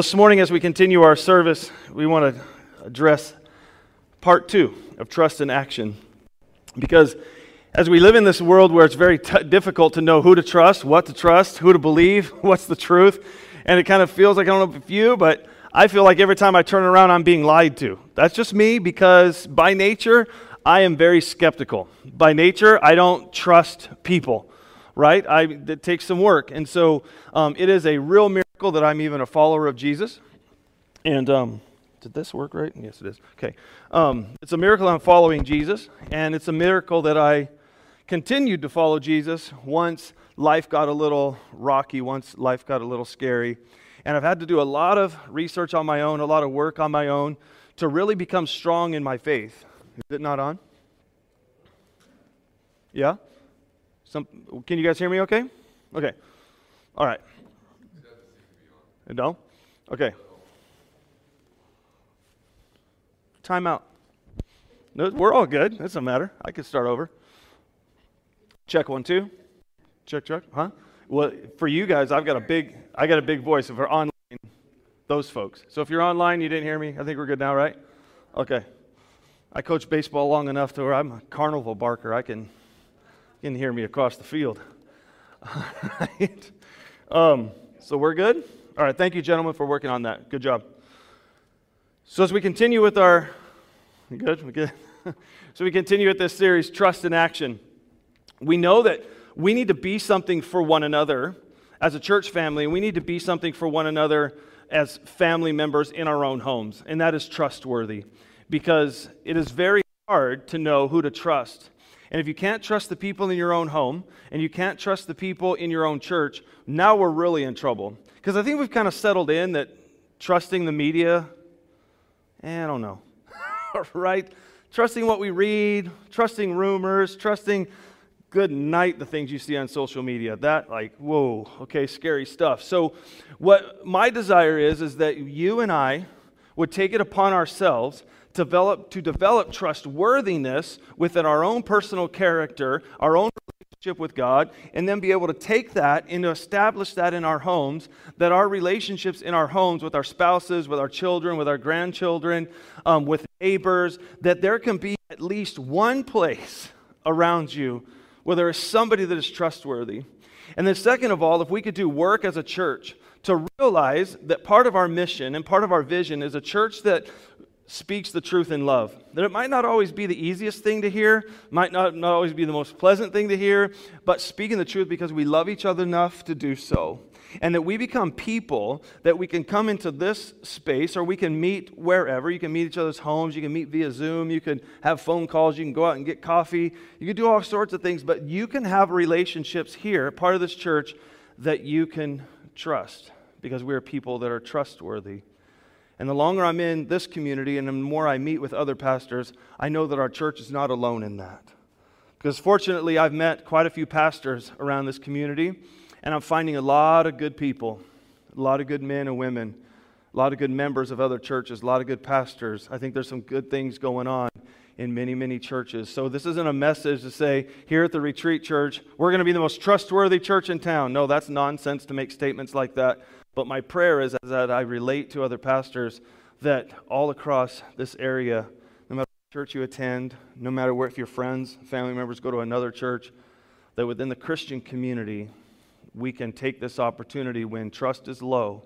Well, this morning, as we continue our service, we want to address part two of trust and action. Because as we live in this world where it's very t- difficult to know who to trust, what to trust, who to believe, what's the truth, and it kind of feels like, I don't know if you, but I feel like every time I turn around, I'm being lied to. That's just me because by nature, I am very skeptical. By nature, I don't trust people, right? I, it takes some work. And so um, it is a real miracle that I'm even a follower of Jesus. And um, did this work right? Yes, it is. Okay. Um, it's a miracle I'm following Jesus, and it's a miracle that I continued to follow Jesus once life got a little rocky, once life got a little scary. And I've had to do a lot of research on my own, a lot of work on my own to really become strong in my faith. Is it not on? Yeah? Some, can you guys hear me okay? Okay. All right. No? Okay. Time out. No, we're all good. It doesn't matter. I can start over. Check one, two. Check, check. Huh? Well, for you guys, I've got a big, I got a big voice. If we're online, those folks. So if you're online, you didn't hear me. I think we're good now, right? Okay. I coach baseball long enough to where I'm a carnival barker. I can, you can hear me across the field. All right. Um, so we're good. All right, thank you, gentlemen, for working on that. Good job. So, as we continue with our, good, we good. so, we continue with this series, Trust in Action. We know that we need to be something for one another as a church family, and we need to be something for one another as family members in our own homes, and that is trustworthy because it is very hard to know who to trust. And if you can't trust the people in your own home and you can't trust the people in your own church, now we're really in trouble. Because I think we've kind of settled in that trusting the media, eh, I don't know, right? Trusting what we read, trusting rumors, trusting good night the things you see on social media. That, like, whoa, okay, scary stuff. So, what my desire is, is that you and I would take it upon ourselves develop, to develop trustworthiness within our own personal character, our own relationship with God, and then be able to take that and to establish that in our homes, that our relationships in our homes with our spouses, with our children, with our grandchildren, um, with neighbors, that there can be at least one place around you where there is somebody that is trustworthy. And then, second of all, if we could do work as a church to realize that part of our mission and part of our vision is a church that speaks the truth in love. That it might not always be the easiest thing to hear, might not, not always be the most pleasant thing to hear, but speaking the truth because we love each other enough to do so. And that we become people that we can come into this space or we can meet wherever. You can meet each other's homes, you can meet via Zoom, you can have phone calls, you can go out and get coffee, you can do all sorts of things, but you can have relationships here, part of this church, that you can trust because we are people that are trustworthy. And the longer I'm in this community and the more I meet with other pastors, I know that our church is not alone in that. Because fortunately, I've met quite a few pastors around this community, and I'm finding a lot of good people, a lot of good men and women, a lot of good members of other churches, a lot of good pastors. I think there's some good things going on in many, many churches. So this isn't a message to say, here at the Retreat Church, we're going to be the most trustworthy church in town. No, that's nonsense to make statements like that. But my prayer is that I relate to other pastors that all across this area, no matter what church you attend, no matter where, if your friends, family members go to another church, that within the Christian community, we can take this opportunity when trust is low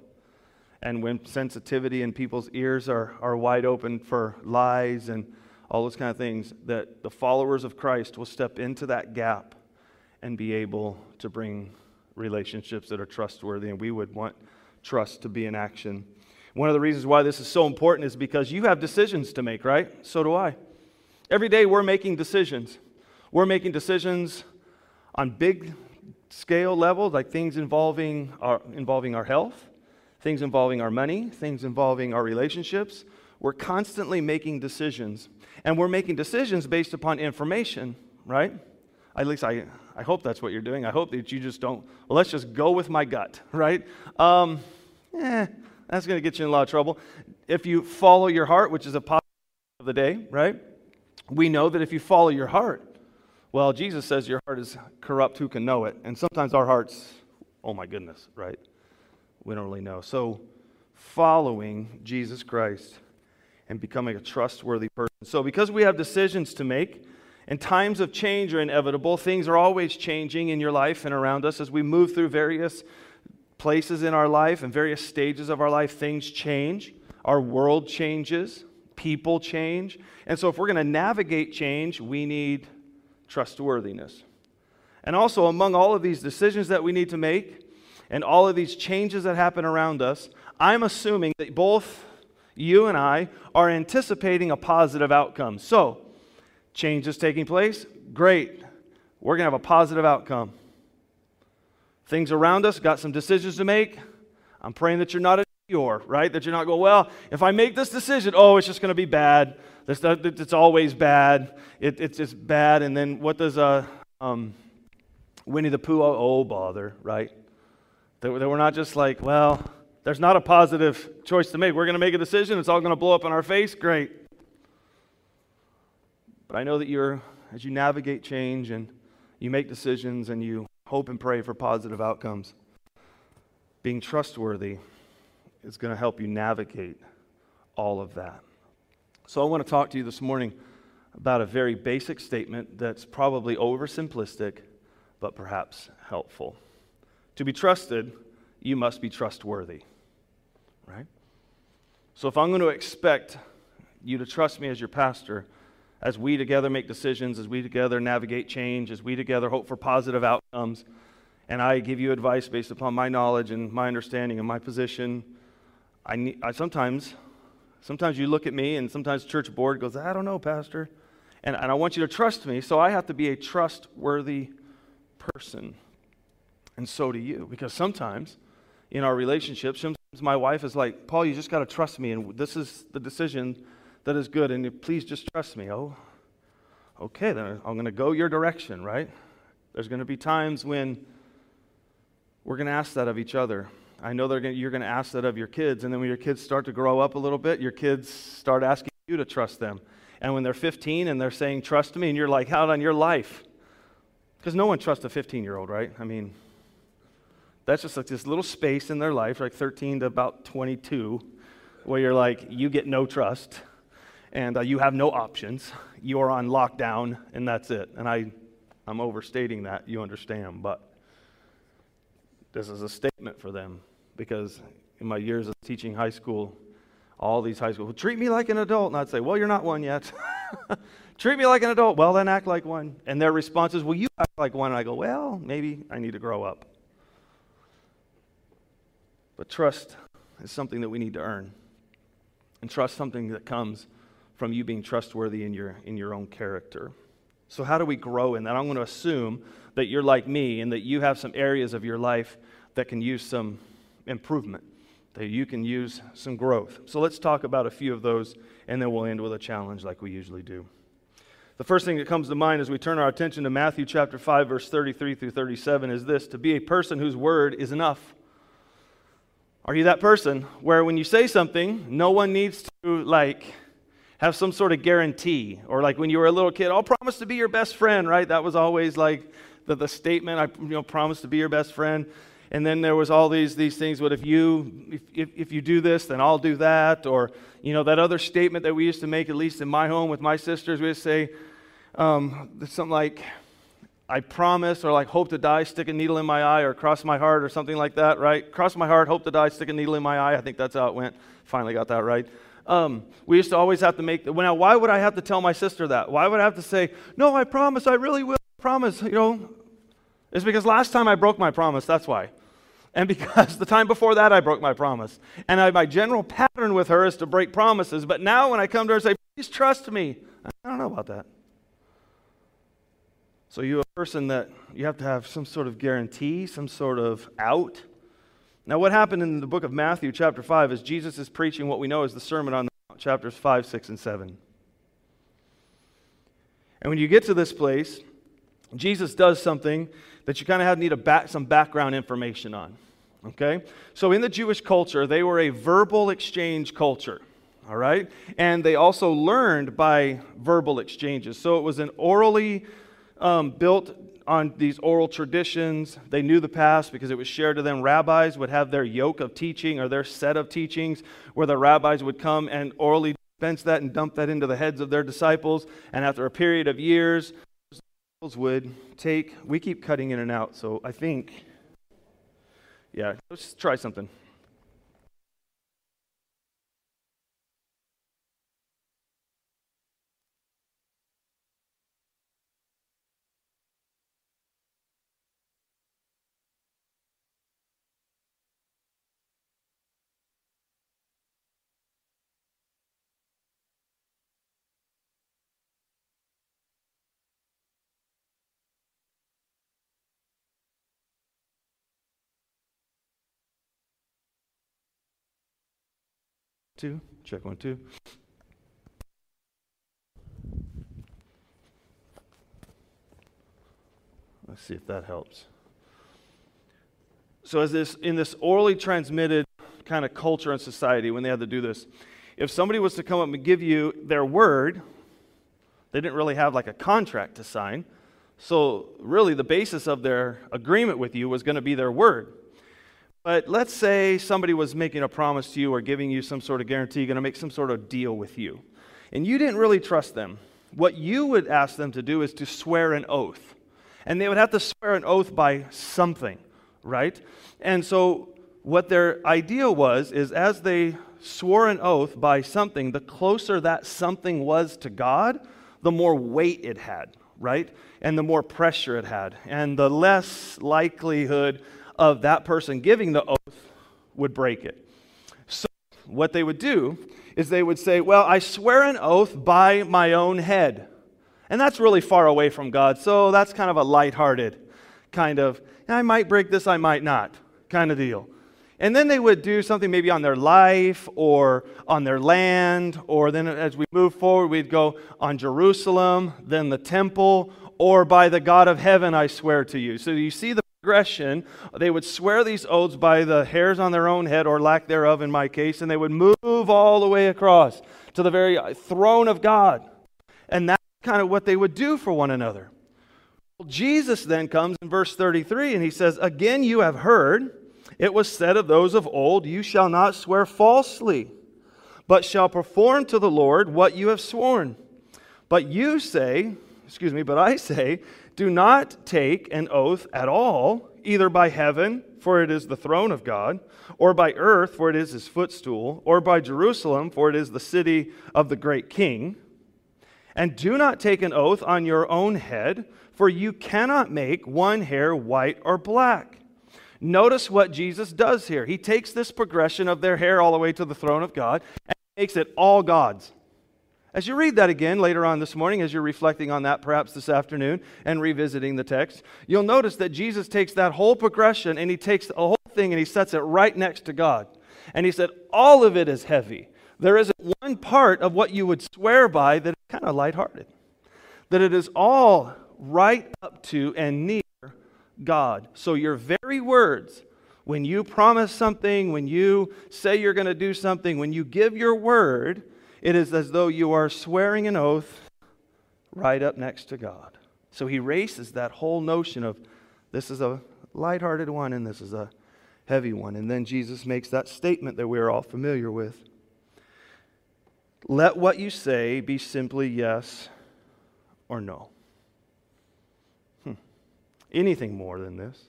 and when sensitivity in people's ears are, are wide open for lies and all those kind of things, that the followers of Christ will step into that gap and be able to bring relationships that are trustworthy. And we would want trust to be in action. One of the reasons why this is so important is because you have decisions to make, right? So do I. Every day we're making decisions. We're making decisions on big scale levels, like things involving our, involving our health, things involving our money, things involving our relationships. We're constantly making decisions. And we're making decisions based upon information, right? At least I, I hope that's what you're doing. I hope that you just don't, well, let's just go with my gut, right? Um, eh, that's going to get you in a lot of trouble. If you follow your heart, which is a positive of the day, right? We know that if you follow your heart, well, Jesus says your heart is corrupt, who can know it? And sometimes our hearts, oh my goodness, right? We don't really know. So following Jesus Christ and becoming a trustworthy person. So, because we have decisions to make, and times of change are inevitable, things are always changing in your life and around us as we move through various places in our life and various stages of our life, things change. Our world changes, people change. And so, if we're going to navigate change, we need trustworthiness. And also, among all of these decisions that we need to make and all of these changes that happen around us, I'm assuming that both you and I are anticipating a positive outcome. So, change is taking place. Great. We're going to have a positive outcome. Things around us got some decisions to make. I'm praying that you're not a Eeyore, right? That you're not going, well, if I make this decision, oh, it's just going to be bad. It's always bad. It, it's just bad. And then what does uh, um, Winnie the Pooh, oh, oh bother, right? That, that we're not just like, well, there's not a positive choice to make. We're going to make a decision. It's all going to blow up in our face. Great. But I know that you're, as you navigate change and you make decisions and you hope and pray for positive outcomes, being trustworthy is going to help you navigate all of that. So I want to talk to you this morning about a very basic statement that's probably oversimplistic, but perhaps helpful. To be trusted, you must be trustworthy, right? So if I'm going to expect you to trust me as your pastor, as we together make decisions, as we together navigate change, as we together hope for positive outcomes, and I give you advice based upon my knowledge and my understanding and my position, I, need, I sometimes, sometimes you look at me and sometimes church board goes, I don't know, pastor. And, and I want you to trust me, so I have to be a trustworthy person. And so do you. Because sometimes in our relationships, sometimes my wife is like, Paul, you just got to trust me, and this is the decision that is good, and please just trust me. Oh, okay, then I'm going to go your direction, right? There's going to be times when we're going to ask that of each other. I know gonna, you're going to ask that of your kids. And then when your kids start to grow up a little bit, your kids start asking you to trust them. And when they're 15 and they're saying, trust me, and you're like, out on your life. Because no one trusts a 15 year old, right? I mean, that's just like this little space in their life, like 13 to about 22, where you're like, you get no trust and uh, you have no options. You are on lockdown, and that's it. And I, I'm overstating that, you understand, but this is a statement for them because in my years of teaching high school, all these high school, schools treat me like an adult. And I'd say, Well, you're not one yet. treat me like an adult. Well, then act like one. And their response is, Well, you act like one. And I go, Well, maybe I need to grow up. But trust is something that we need to earn. And trust something that comes from you being trustworthy in your, in your own character. So, how do we grow in that? I'm going to assume that you're like me and that you have some areas of your life that can use some improvement, that you can use some growth. So let's talk about a few of those, and then we'll end with a challenge like we usually do. The first thing that comes to mind as we turn our attention to Matthew chapter 5, verse 33 through 37 is this to be a person whose word is enough. Are you that person where when you say something, no one needs to, like, have some sort of guarantee? Or like when you were a little kid, I'll promise to be your best friend, right? That was always like the, the statement, I you know, promise to be your best friend. And then there was all these, these things but if you if, if, if, you do this then i'll do that? Or you know that other statement that we used to make at least in my home with my sisters we would say um, something like i promise or like hope to die stick a needle in my eye or cross my heart or something like that right? Cross my heart hope to die stick a needle in my eye. I think that's how it went. Finally got that right um, we used to always have to make now why would i have to tell my sister that why would i have to say no i promise i really will promise you know it's because last time I broke my promise, that's why. And because the time before that I broke my promise. And I, my general pattern with her is to break promises. But now when I come to her and say, please trust me, I don't know about that. So you're a person that you have to have some sort of guarantee, some sort of out. Now, what happened in the book of Matthew, chapter 5, is Jesus is preaching what we know as the Sermon on the Mount, chapters 5, 6, and 7. And when you get to this place, Jesus does something that you kind of need back, some background information on. Okay? So, in the Jewish culture, they were a verbal exchange culture. All right? And they also learned by verbal exchanges. So, it was an orally um, built on these oral traditions. They knew the past because it was shared to them. Rabbis would have their yoke of teaching or their set of teachings where the rabbis would come and orally dispense that and dump that into the heads of their disciples. And after a period of years, disciples would take, we keep cutting in and out, so I think, yeah, let's try something. Two. Check one, two. Let's see if that helps. So, as this in this orally transmitted kind of culture and society, when they had to do this, if somebody was to come up and give you their word, they didn't really have like a contract to sign. So, really, the basis of their agreement with you was going to be their word. But let's say somebody was making a promise to you or giving you some sort of guarantee, going to make some sort of deal with you, and you didn't really trust them. What you would ask them to do is to swear an oath. And they would have to swear an oath by something, right? And so what their idea was is as they swore an oath by something, the closer that something was to God, the more weight it had, right? And the more pressure it had, and the less likelihood of that person giving the oath would break it. So, what they would do is they would say, Well, I swear an oath by my own head. And that's really far away from God. So, that's kind of a lighthearted kind of, I might break this, I might not kind of deal. And then they would do something maybe on their life or on their land, or then as we move forward, we'd go on Jerusalem, then the temple, or by the God of heaven, I swear to you. So you see the They would swear these oaths by the hairs on their own head, or lack thereof in my case, and they would move all the way across to the very throne of God. And that's kind of what they would do for one another. Well, Jesus then comes in verse 33 and he says, Again, you have heard, it was said of those of old, You shall not swear falsely, but shall perform to the Lord what you have sworn. But you say, excuse me, but I say, do not take an oath at all, either by heaven, for it is the throne of God, or by earth, for it is his footstool, or by Jerusalem, for it is the city of the great king. And do not take an oath on your own head, for you cannot make one hair white or black. Notice what Jesus does here. He takes this progression of their hair all the way to the throne of God and makes it all God's. As you read that again later on this morning, as you're reflecting on that perhaps this afternoon and revisiting the text, you'll notice that Jesus takes that whole progression and he takes the whole thing and he sets it right next to God. And he said, All of it is heavy. There isn't one part of what you would swear by that is kind of lighthearted. That it is all right up to and near God. So your very words, when you promise something, when you say you're going to do something, when you give your word, it is as though you are swearing an oath right up next to God. So he races that whole notion of this is a lighthearted one and this is a heavy one. And then Jesus makes that statement that we're all familiar with. Let what you say be simply yes or no. Hmm. Anything more than this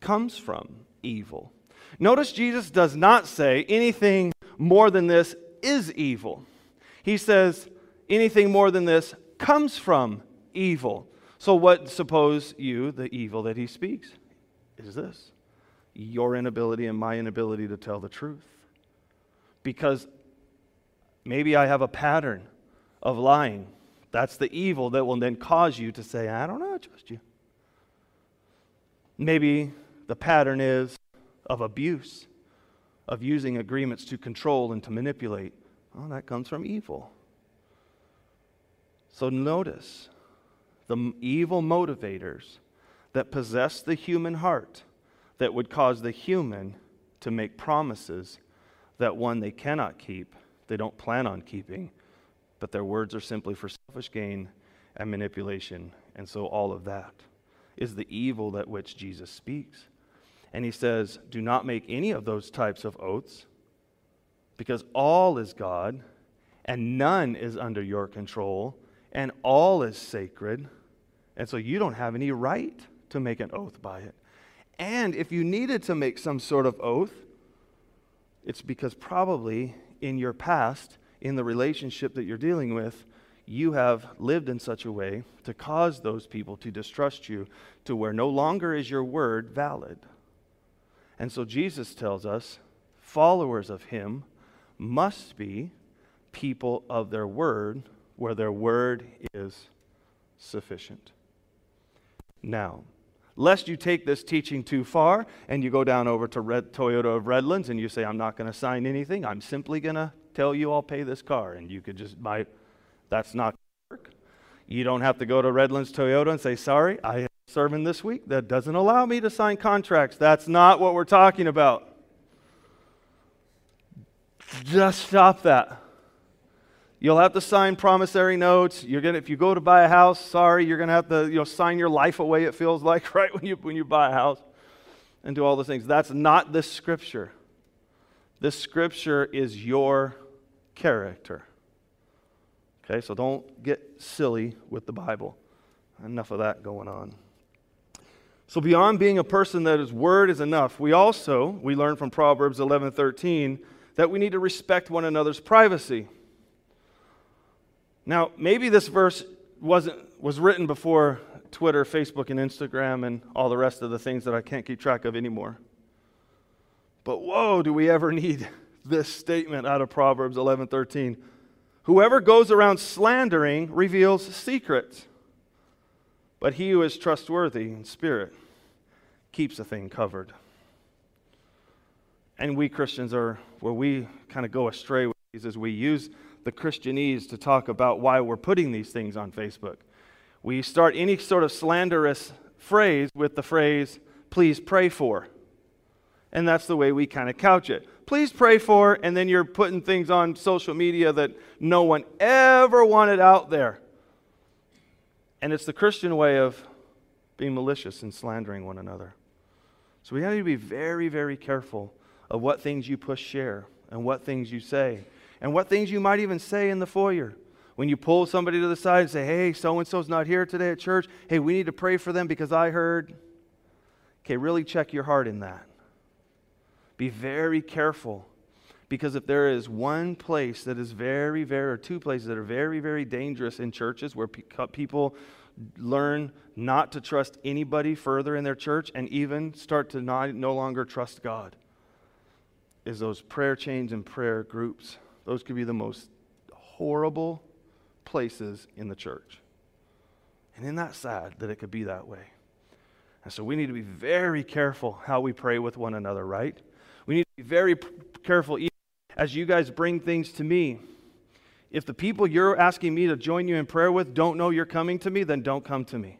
comes from evil. Notice Jesus does not say anything more than this is evil. He says anything more than this comes from evil. So, what suppose you, the evil that he speaks, is this? Your inability and my inability to tell the truth. Because maybe I have a pattern of lying. That's the evil that will then cause you to say, I don't know, I trust you. Maybe the pattern is of abuse of using agreements to control and to manipulate. Well, that comes from evil. So notice the evil motivators that possess the human heart that would cause the human to make promises that one they cannot keep, they don't plan on keeping, but their words are simply for selfish gain and manipulation, and so all of that. is the evil that which Jesus speaks. And he says, Do not make any of those types of oaths, because all is God, and none is under your control, and all is sacred. And so you don't have any right to make an oath by it. And if you needed to make some sort of oath, it's because probably in your past, in the relationship that you're dealing with, you have lived in such a way to cause those people to distrust you to where no longer is your word valid. And so Jesus tells us followers of him must be people of their word, where their word is sufficient. Now, lest you take this teaching too far and you go down over to Red, Toyota of Redlands and you say, I'm not going to sign anything, I'm simply going to tell you I'll pay this car. And you could just buy, that's not work. You don't have to go to Redlands Toyota and say, Sorry, I sermon this week that doesn't allow me to sign contracts. That's not what we're talking about. Just stop that. You'll have to sign promissory notes. You're gonna, if you go to buy a house, sorry, you're going to have to you know, sign your life away, it feels like, right, when you, when you buy a house and do all those things. That's not this scripture. This scripture is your character. Okay, so don't get silly with the Bible. Enough of that going on. So beyond being a person that his word is enough, we also, we learn from Proverbs 11:13 that we need to respect one another's privacy. Now, maybe this verse wasn't, was written before Twitter, Facebook, and Instagram, and all the rest of the things that I can't keep track of anymore. But whoa, do we ever need this statement out of Proverbs 11:13? Whoever goes around slandering reveals secrets, but he who is trustworthy in spirit keeps a thing covered. And we Christians are where we kind of go astray with these as we use the Christianese to talk about why we're putting these things on Facebook. We start any sort of slanderous phrase with the phrase, please pray for. And that's the way we kind of couch it. Please pray for, and then you're putting things on social media that no one ever wanted out there. And it's the Christian way of being malicious and slandering one another. So we have to be very, very careful of what things you push share and what things you say and what things you might even say in the foyer. When you pull somebody to the side and say, hey, so and so's not here today at church. Hey, we need to pray for them because I heard. Okay, really check your heart in that. Be very careful because if there is one place that is very, very, or two places that are very, very dangerous in churches where pe- people learn not to trust anybody further in their church and even start to not, no longer trust God, is those prayer chains and prayer groups. Those could be the most horrible places in the church. And isn't that sad that it could be that way? And so we need to be very careful how we pray with one another, right? We need to be very careful even as you guys bring things to me. If the people you're asking me to join you in prayer with don't know you're coming to me, then don't come to me.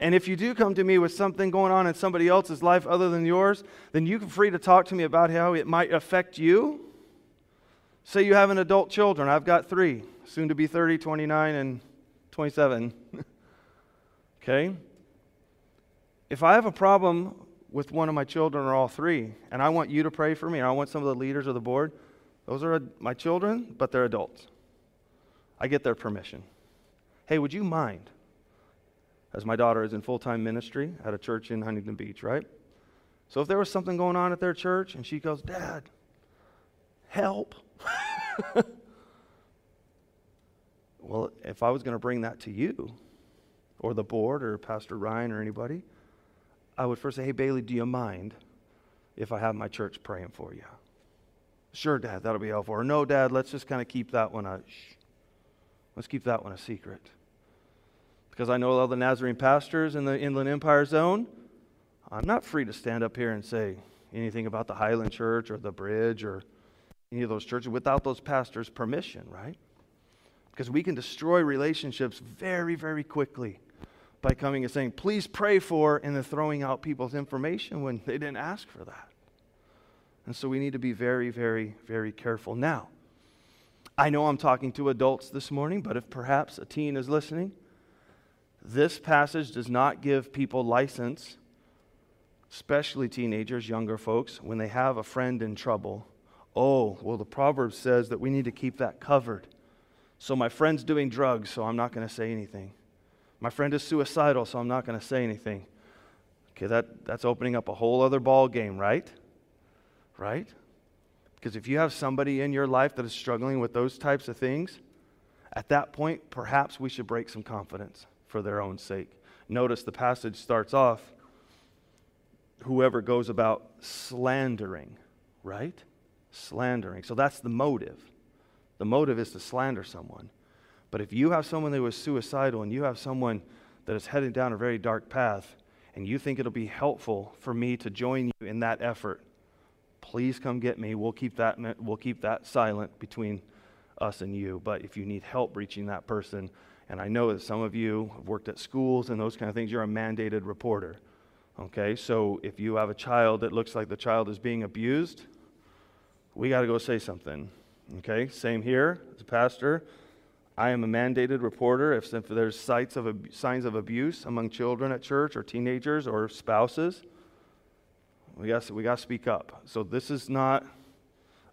And if you do come to me with something going on in somebody else's life other than yours, then you can free to talk to me about how it might affect you Say you have an adult children. I've got three, soon to be 30, 29, and 27. okay? If I have a problem with one of my children or all three, and I want you to pray for me, and I want some of the leaders of the board, those are my children, but they're adults. I get their permission. Hey, would you mind? As my daughter is in full time ministry at a church in Huntington Beach, right? So if there was something going on at their church and she goes, Dad, help. well, if I was going to bring that to you, or the board, or Pastor Ryan, or anybody, I would first say, Hey, Bailey, do you mind if I have my church praying for you? Sure, Dad, that'll be helpful. Or no, Dad, let's just kind of keep that one a shh. Let's keep that one a secret. Because I know all the Nazarene pastors in the Inland Empire Zone. I'm not free to stand up here and say anything about the Highland Church or the bridge or any of those churches without those pastors' permission, right? Because we can destroy relationships very, very quickly by coming and saying, please pray for, and then throwing out people's information when they didn't ask for that. And so we need to be very, very, very careful. Now, I know I'm talking to adults this morning, but if perhaps a teen is listening, This passage does not give people license, especially teenagers, younger folks, when they have a friend in trouble. Oh, well, the proverb says that we need to keep that covered. So my friend's doing drugs, so I'm not going to say anything. My friend is suicidal, so I'm not going to say anything. Okay, that, that's opening up a whole other ball game, right? Right? Because if you have somebody in your life that is struggling with those types of things, at that point, perhaps we should break some confidence for their own sake. Notice the passage starts off whoever goes about slandering, right? Slandering. So that's the motive. The motive is to slander someone. But if you have someone who is suicidal and you have someone that is heading down a very dark path, and you think it'll be helpful for me to join you in that effort, please come get me. We'll keep that, we'll keep that silent between us and you. But if you need help reaching that person, and I know that some of you have worked at schools and those kind of things, you're a mandated reporter. Okay, so if you have a child that looks like the child is being abused, we got to go say something. Okay, same here as a pastor. I am a mandated reporter. If, if there's sites of, signs of abuse among children at church or teenagers or spouses, we got, we got to speak up. So this is not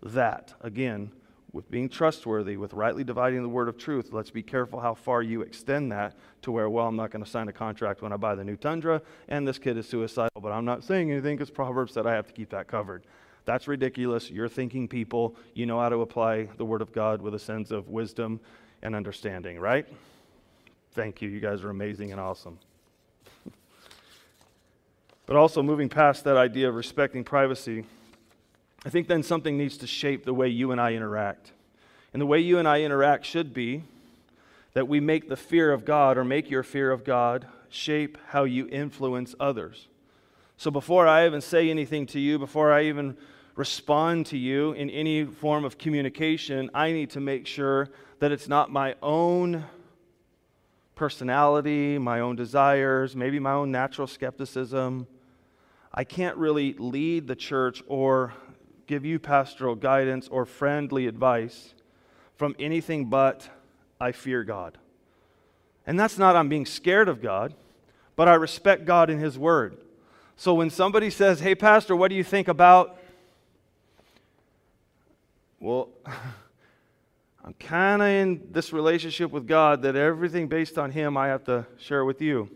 that. Again, with being trustworthy, with rightly dividing the word of truth, let's be careful how far you extend that to where, well, I'm not going to sign a contract when I buy the new Tundra, and this kid is suicidal, but I'm not saying anything because Proverbs said I have to keep that covered. That's ridiculous. You're thinking people. You know how to apply the word of God with a sense of wisdom and understanding, right? Thank you. You guys are amazing and awesome. But also, moving past that idea of respecting privacy, I think then something needs to shape the way you and I interact. And the way you and I interact should be that we make the fear of God or make your fear of God shape how you influence others. So before I even say anything to you, before I even respond to you in any form of communication, I need to make sure that it's not my own personality, my own desires, maybe my own natural skepticism I can't really lead the church or give you pastoral guidance or friendly advice from anything but I fear God. And that's not I'm being scared of God, but I respect God and His Word. So when somebody says, Hey, Pastor, what do you think about? Well, I'm kind of in this relationship with God that everything based on Him I have to share with you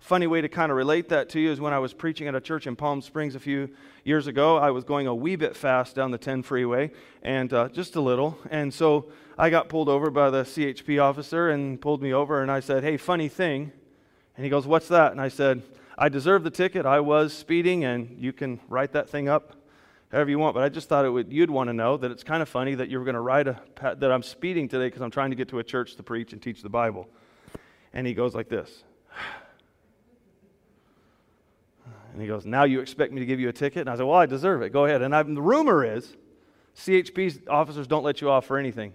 funny way to kind of relate that to you is when I was preaching at a church in Palm Springs a few years ago. I was going a wee bit fast down the 10 freeway, and uh, just a little. And so I got pulled over by the CHP officer and pulled me over, and I said, Hey, funny thing. And he goes, What's that? And I said, I deserve the ticket. I was speeding, and you can write that thing up however you want. But I just thought it would, you'd want to know that it's kind of funny that you were going to write a, that I'm speeding today because I'm trying to get to a church to preach and teach the Bible. And he goes like this. And he goes, Now you expect me to give you a ticket? And I said, Well, I deserve it. Go ahead. And I, the rumor is CHP officers don't let you off for anything,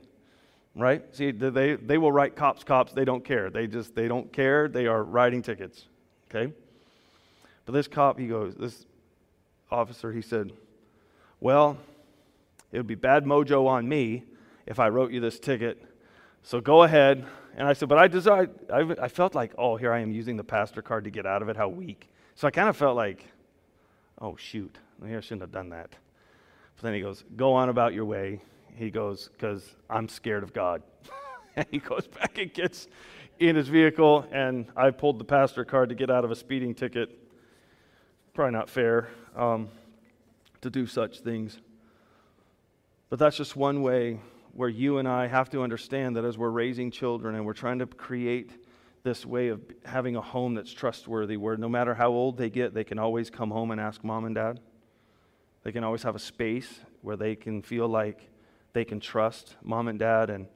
right? See, they, they will write cops, cops. They don't care. They just, they don't care. They are writing tickets, okay? But this cop, he goes, This officer, he said, Well, it would be bad mojo on me if I wrote you this ticket. So go ahead. And I said, But I deserve, I, I felt like, oh, here I am using the pastor card to get out of it. How weak. So I kind of felt like, oh, shoot, maybe I shouldn't have done that. But then he goes, go on about your way. He goes, because I'm scared of God. and he goes back and gets in his vehicle, and I pulled the pastor card to get out of a speeding ticket. Probably not fair um, to do such things. But that's just one way where you and I have to understand that as we're raising children and we're trying to create this way of having a home that's trustworthy, where no matter how old they get, they can always come home and ask mom and dad. They can always have a space where they can feel like they can trust mom and dad and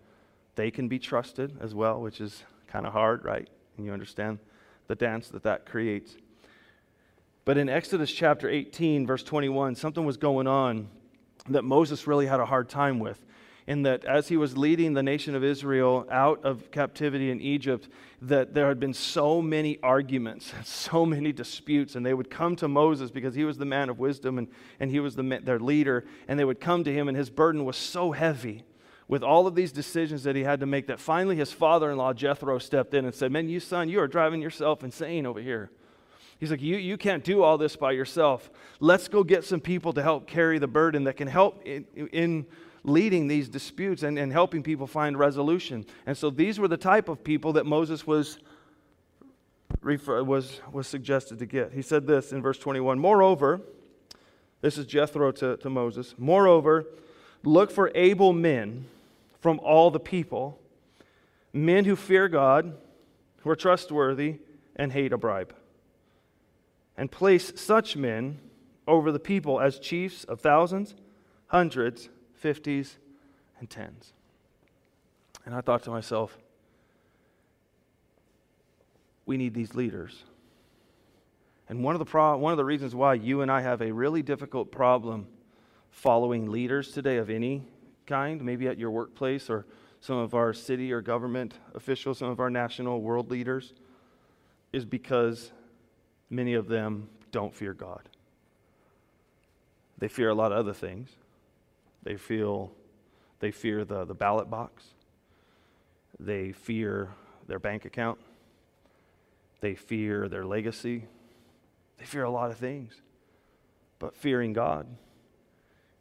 they can be trusted as well, which is kind of hard, right? And you understand the dance that that creates. But in Exodus chapter 18, verse 21, something was going on that Moses really had a hard time with in that as he was leading the nation of Israel out of captivity in Egypt, that there had been so many arguments, so many disputes, and they would come to Moses because he was the man of wisdom and, and he was the, their leader, and they would come to him, and his burden was so heavy with all of these decisions that he had to make that finally his father in law, Jethro, stepped in and said, Man, you son, you are driving yourself insane over here. He's like, you, you can't do all this by yourself. Let's go get some people to help carry the burden that can help in, in leading these disputes and, and helping people find resolution. And so these were the type of people that Moses was, was, was suggested to get. He said this in verse 21 Moreover, this is Jethro to, to Moses, moreover, look for able men from all the people, men who fear God, who are trustworthy, and hate a bribe. And place such men over the people as chiefs of thousands, hundreds, fifties, and tens. And I thought to myself, we need these leaders. And one of, the pro- one of the reasons why you and I have a really difficult problem following leaders today of any kind, maybe at your workplace or some of our city or government officials, some of our national world leaders, is because many of them don't fear God. They fear a lot of other things. They feel they fear the, the ballot box. They fear their bank account. They fear their legacy. They fear a lot of things. But fearing God,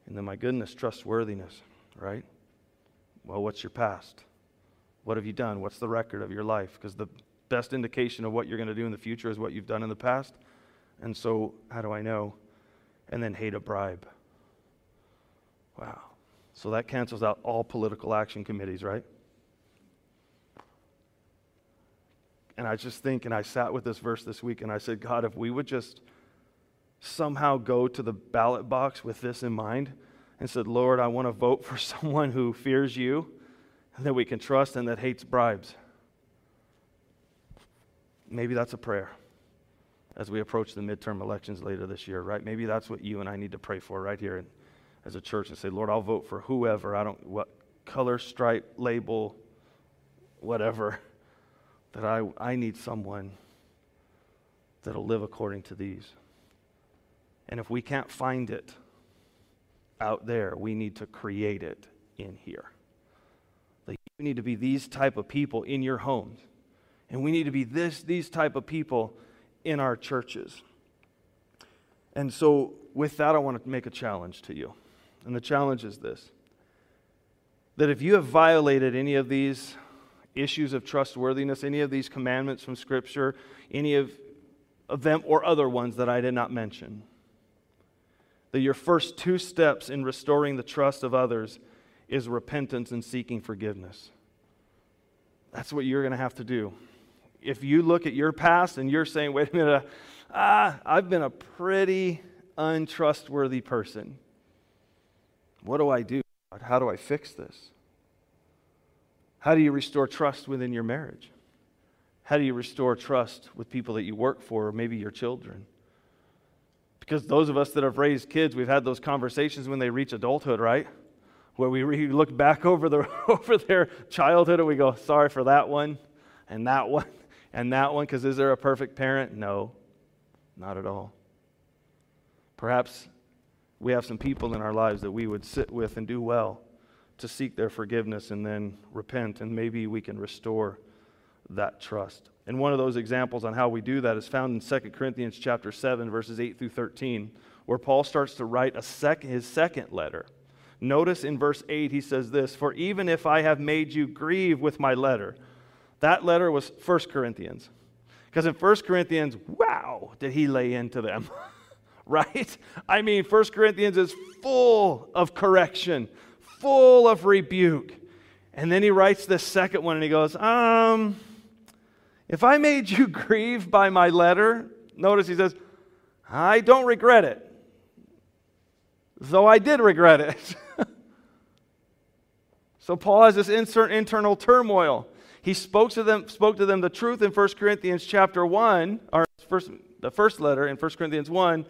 and then my goodness, trustworthiness right? Well, what's your past? What have you done? What's the record of your life? Because the best indication of what you're going to do in the future is what you've done in the past. And so, how do I know? And then hate a bribe. Wow. So that cancels out all political action committees, right? And I just think, and I sat with this verse this week, and I said, God, if we would just somehow go to the ballot box with this in mind, and said, Lord, I want to vote for someone who fears you, and that we can trust, and that hates bribes. Maybe that's a prayer as we approach the midterm elections later this year, right? Maybe that's what you and I need to pray for right here as a church and say, Lord, I'll vote for whoever, I don't, what color, stripe, label, whatever, that I, I need someone that'll live according to these. And if we can't find it, out there. We need to create it in here. Like you need to be these type of people in your homes. And we need to be this, these type of people in our churches. And so with that, I want to make a challenge to you. And the challenge is this that if you have violated any of these issues of trustworthiness, any of these commandments from Scripture, any of, of them or other ones that I did not mention, that your first two steps in restoring the trust of others is repentance and seeking forgiveness. That's what you're going to have to do. If you look at your past and you're saying, wait a minute, ah, I've been a pretty untrustworthy person. What do I do? How do I fix this? How do you restore trust within your marriage? How do you restore trust with people that you work for, or maybe your children? Because those of us that have raised kids, we've had those conversations when they reach adulthood, right? Where we re- look back over, the, over their childhood and we go, sorry for that one and that one and that one, because is there a perfect parent? No, not at all. Perhaps we have some people in our lives that we would sit with and do well to seek their forgiveness and then repent, and maybe we can restore that trust. And one of those examples on how we do that is found in 2 Corinthians chapter 7 verses 8 through 13, where Paul starts to write a sec- his second letter. Notice in verse 8 he says this, "For even if I have made you grieve with my letter." That letter was 1 Corinthians. Because in 1 Corinthians, wow, did he lay into them. right? I mean, 1 Corinthians is full of correction, full of rebuke. And then he writes this second one and he goes, um, if I made you grieve by my letter, notice he says, I don't regret it, though I did regret it. so Paul has this insert internal turmoil. He spoke to them, spoke to them the truth in 1 Corinthians chapter 1, or first, the first letter in 1 Corinthians 1,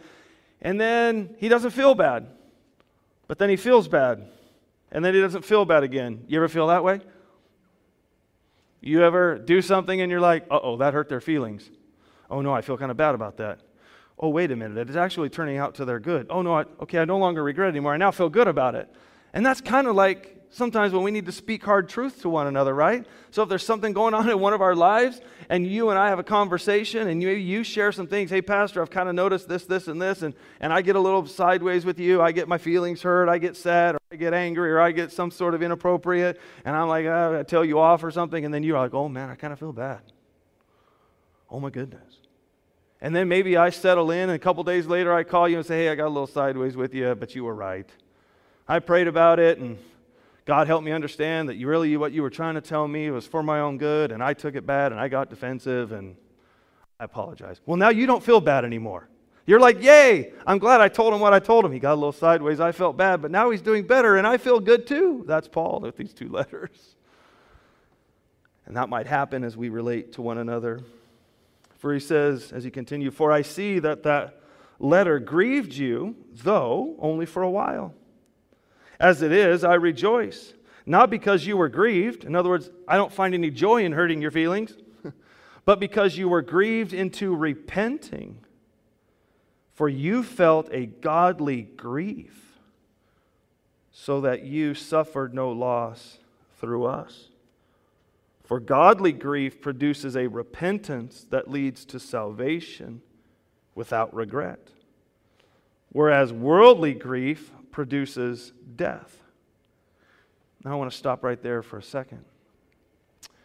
and then he doesn't feel bad. But then he feels bad. And then he doesn't feel bad again. You ever feel that way? You ever do something and you're like, uh oh, that hurt their feelings. Oh no, I feel kind of bad about that. Oh, wait a minute, it's actually turning out to their good. Oh no, I, okay, I no longer regret it anymore. I now feel good about it. And that's kind of like sometimes when we need to speak hard truth to one another, right? So if there's something going on in one of our lives and you and I have a conversation and maybe you share some things, hey, Pastor, I've kind of noticed this, this, and this, and, and I get a little sideways with you. I get my feelings hurt, I get sad, or I get angry, or I get some sort of inappropriate, and I'm like, oh, I tell you off or something, and then you're like, oh man, I kind of feel bad. Oh my goodness. And then maybe I settle in, and a couple days later I call you and say, hey, I got a little sideways with you, but you were right. I prayed about it, and God helped me understand that you really what you were trying to tell me was for my own good, and I took it bad, and I got defensive, and I apologize. Well, now you don't feel bad anymore. You're like, yay, I'm glad I told him what I told him. He got a little sideways. I felt bad, but now he's doing better, and I feel good too. That's Paul with these two letters. And that might happen as we relate to one another. For he says, as he continues, For I see that that letter grieved you, though only for a while. As it is, I rejoice. Not because you were grieved. In other words, I don't find any joy in hurting your feelings, but because you were grieved into repenting. For you felt a godly grief, so that you suffered no loss through us. For godly grief produces a repentance that leads to salvation without regret, whereas worldly grief produces death. Now, I want to stop right there for a second.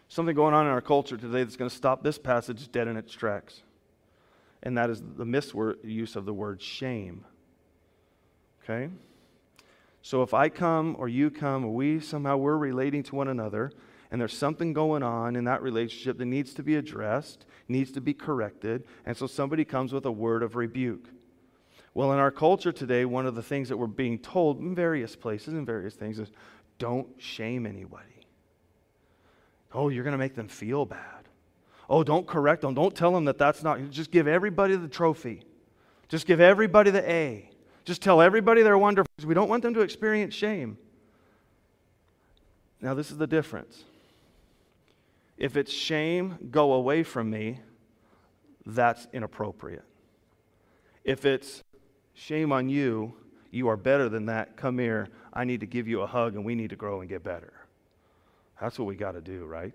Something going on in our culture today that's going to stop this passage dead in its tracks, and that is the misuse of the word shame. Okay? So if I come or you come or we somehow we're relating to one another and there's something going on in that relationship that needs to be addressed, needs to be corrected, and so somebody comes with a word of rebuke. Well, in our culture today, one of the things that we're being told in various places and various things is don't shame anybody. Oh, you're going to make them feel bad. Oh, don't correct them. Don't tell them that that's not. Just give everybody the trophy. Just give everybody the A. Just tell everybody they're wonderful. We don't want them to experience shame. Now, this is the difference. If it's shame, go away from me, that's inappropriate. If it's Shame on you. You are better than that. Come here. I need to give you a hug and we need to grow and get better. That's what we got to do, right?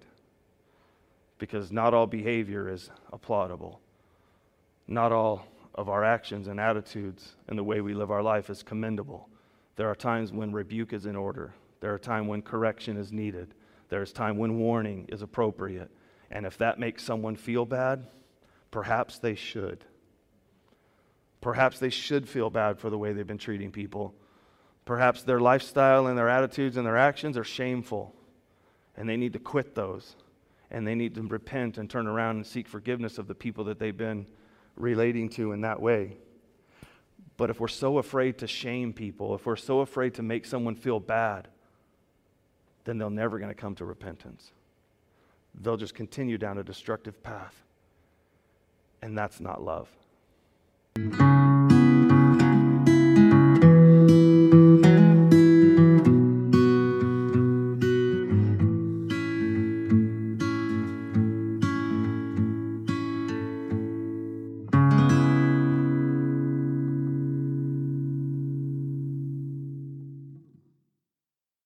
Because not all behavior is applaudable. Not all of our actions and attitudes and the way we live our life is commendable. There are times when rebuke is in order. There are times when correction is needed. There is time when warning is appropriate. And if that makes someone feel bad, perhaps they should. Perhaps they should feel bad for the way they've been treating people. Perhaps their lifestyle and their attitudes and their actions are shameful, and they need to quit those. And they need to repent and turn around and seek forgiveness of the people that they've been relating to in that way. But if we're so afraid to shame people, if we're so afraid to make someone feel bad, then they're never going to come to repentance. They'll just continue down a destructive path. And that's not love. Música